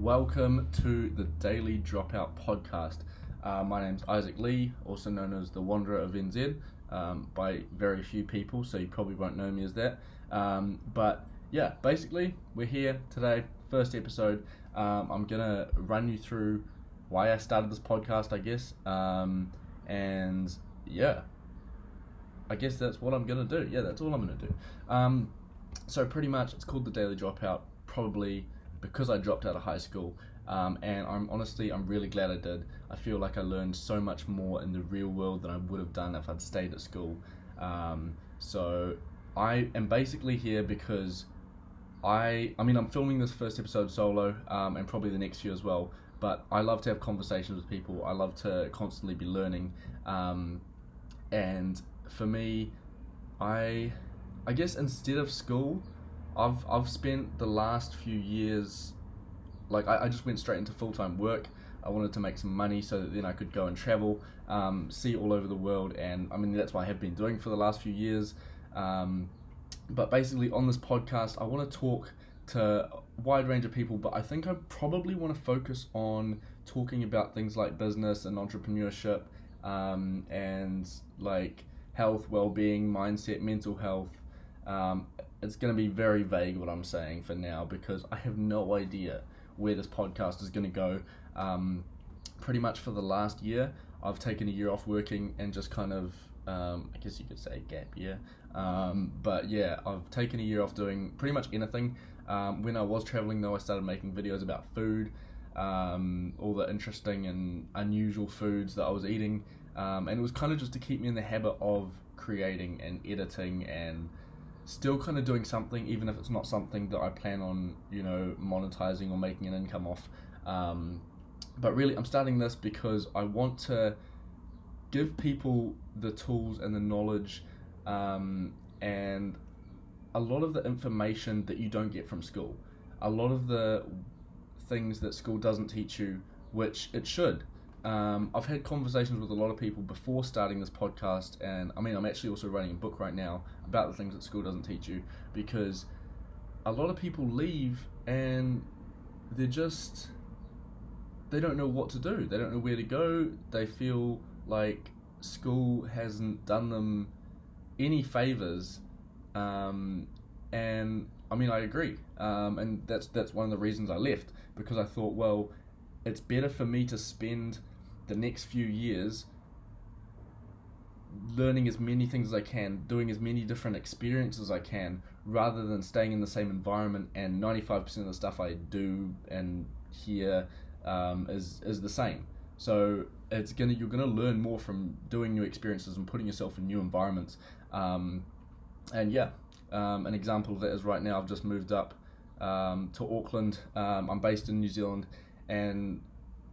welcome to the Daily Dropout podcast. Uh, my name's Isaac Lee, also known as the Wanderer of NZ, um, by very few people, so you probably won't know me as that. Um, but yeah, basically, we're here today, first episode. Um, I'm gonna run you through why I started this podcast, I guess, um, and yeah, I guess that's what I'm gonna do. Yeah, that's all I'm gonna do. Um, so pretty much, it's called the Daily Dropout, probably because I dropped out of high school. Um, and I'm honestly, I'm really glad I did. I feel like I learned so much more in the real world than I would have done if I'd stayed at school. Um, so I am basically here because I, I mean, I'm filming this first episode solo, um, and probably the next few as well. But I love to have conversations with people. I love to constantly be learning, um, and for me, I, I guess instead of school, I've I've spent the last few years, like I, I just went straight into full time work. I wanted to make some money so that then I could go and travel, um, see all over the world, and I mean that's what I have been doing for the last few years. Um, but basically, on this podcast, I want to talk to a wide range of people, but I think I probably want to focus on talking about things like business and entrepreneurship, um, and like health, well being, mindset, mental health. Um, it's going to be very vague what I'm saying for now because I have no idea where this podcast is going to go. Um, pretty much for the last year, I've taken a year off working and just kind of, um, I guess you could say gap year. Um, but yeah, I've taken a year off doing pretty much anything. Um, when I was traveling, though, I started making videos about food, um, all the interesting and unusual foods that I was eating. Um, and it was kind of just to keep me in the habit of creating and editing and still kind of doing something, even if it's not something that I plan on, you know, monetizing or making an income off. Um, but really, I'm starting this because I want to give people the tools and the knowledge um, and a lot of the information that you don't get from school. A lot of the things that school doesn't teach you, which it should. Um, I've had conversations with a lot of people before starting this podcast, and I mean, I'm actually also writing a book right now about the things that school doesn't teach you because a lot of people leave and they're just they don't know what to do. They don't know where to go. They feel like school hasn't done them any favors, um, and I mean, I agree, um, and that's that's one of the reasons I left because I thought, well, it's better for me to spend the next few years learning as many things as I can, doing as many different experiences as I can, rather than staying in the same environment and 95% of the stuff I do and hear um, is, is the same. So it's gonna you're gonna learn more from doing new experiences and putting yourself in new environments. Um, and yeah, um, an example of that is right now I've just moved up um, to Auckland. Um, I'm based in New Zealand, and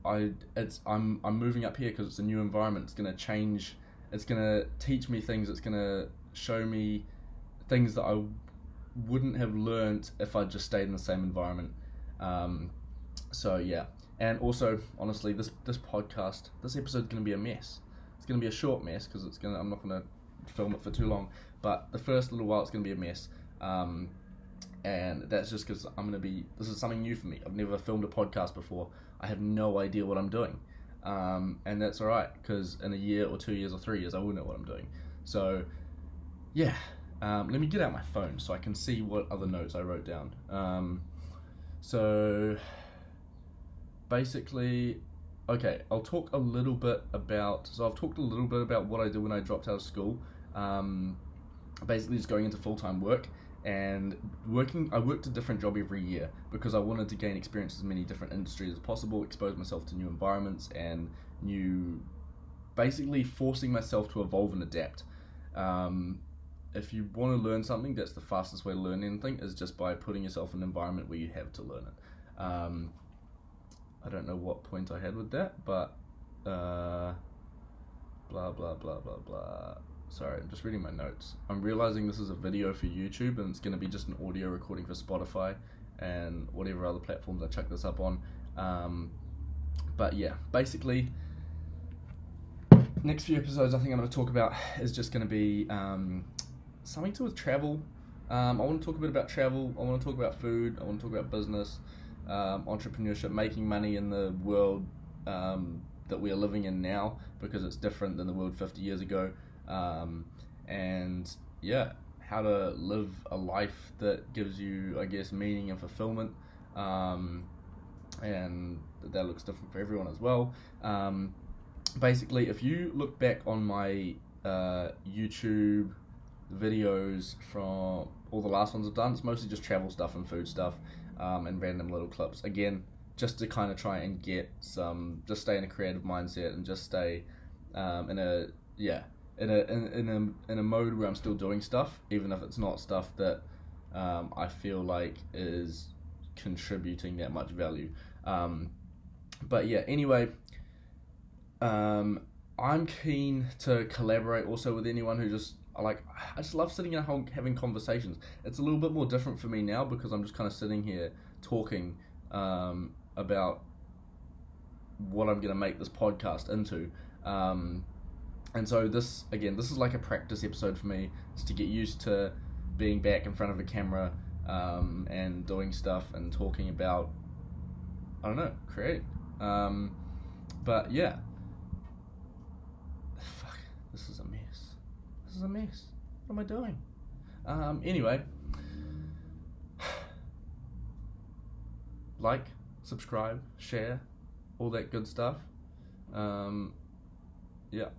I it's I'm I'm moving up here because it's a new environment. It's gonna change. It's gonna teach me things. It's gonna show me things that I wouldn't have learnt if I just stayed in the same environment. Um, so yeah, and also honestly, this this podcast, this episode's gonna be a mess. It's gonna be a short mess because it's gonna. I'm not gonna film it for too long. But the first little while, it's gonna be a mess. Um, and that's just because I'm gonna be. This is something new for me. I've never filmed a podcast before. I have no idea what I'm doing, um, and that's all right because in a year or two years or three years, I will know what I'm doing. So, yeah. Um, let me get out my phone so I can see what other notes I wrote down. Um, so, basically, okay, I'll talk a little bit about. So I've talked a little bit about what I did when I dropped out of school. Um, basically, just going into full time work and working i worked a different job every year because i wanted to gain experience as many different industries as possible expose myself to new environments and new basically forcing myself to evolve and adapt. Um, if you want to learn something that's the fastest way to learn anything is just by putting yourself in an environment where you have to learn it. Um, i don't know what point i had with that but uh, blah blah blah blah blah sorry, I'm just reading my notes. I'm realizing this is a video for YouTube and it's going to be just an audio recording for Spotify and whatever other platforms I check this up on. Um, but yeah, basically, next few episodes I think I'm going to talk about is just going to be um, something to do with travel. Um, I want to talk a bit about travel. I want to talk about food. I want to talk about business. um, entrepreneurship, making money in the world um, that we are living in now because it's different than the world 50 years ago. Um, and yeah, how to live a life that gives you, I guess, meaning and fulfillment. Um, and that looks different for everyone as well. Um, basically, if you look back on my uh, YouTube videos from all the last ones I've done, it's mostly just travel stuff and food stuff um, and random little clips. Again, just to kind of try and get some, just stay in a creative mindset and just stay um, in a, yeah, in a, in, in, a, in a mode where I'm still doing stuff, even if it's not stuff that um, I feel like is contributing that much value. Um, but yeah, anyway, um, I'm keen to collaborate also with anyone who just like I just love sitting at home having conversations. It's a little bit more different for me now because I'm just kind of sitting here talking um, about what I'm going to make this podcast into. Um, and so this again, this is like a practice episode for me. It's to get used to being back in front of a camera um, and doing stuff and talking about I don't know create. Um, but yeah, fuck, this is a mess. This is a mess. What am I doing? Um, anyway, like, subscribe, share, all that good stuff. Um, yeah.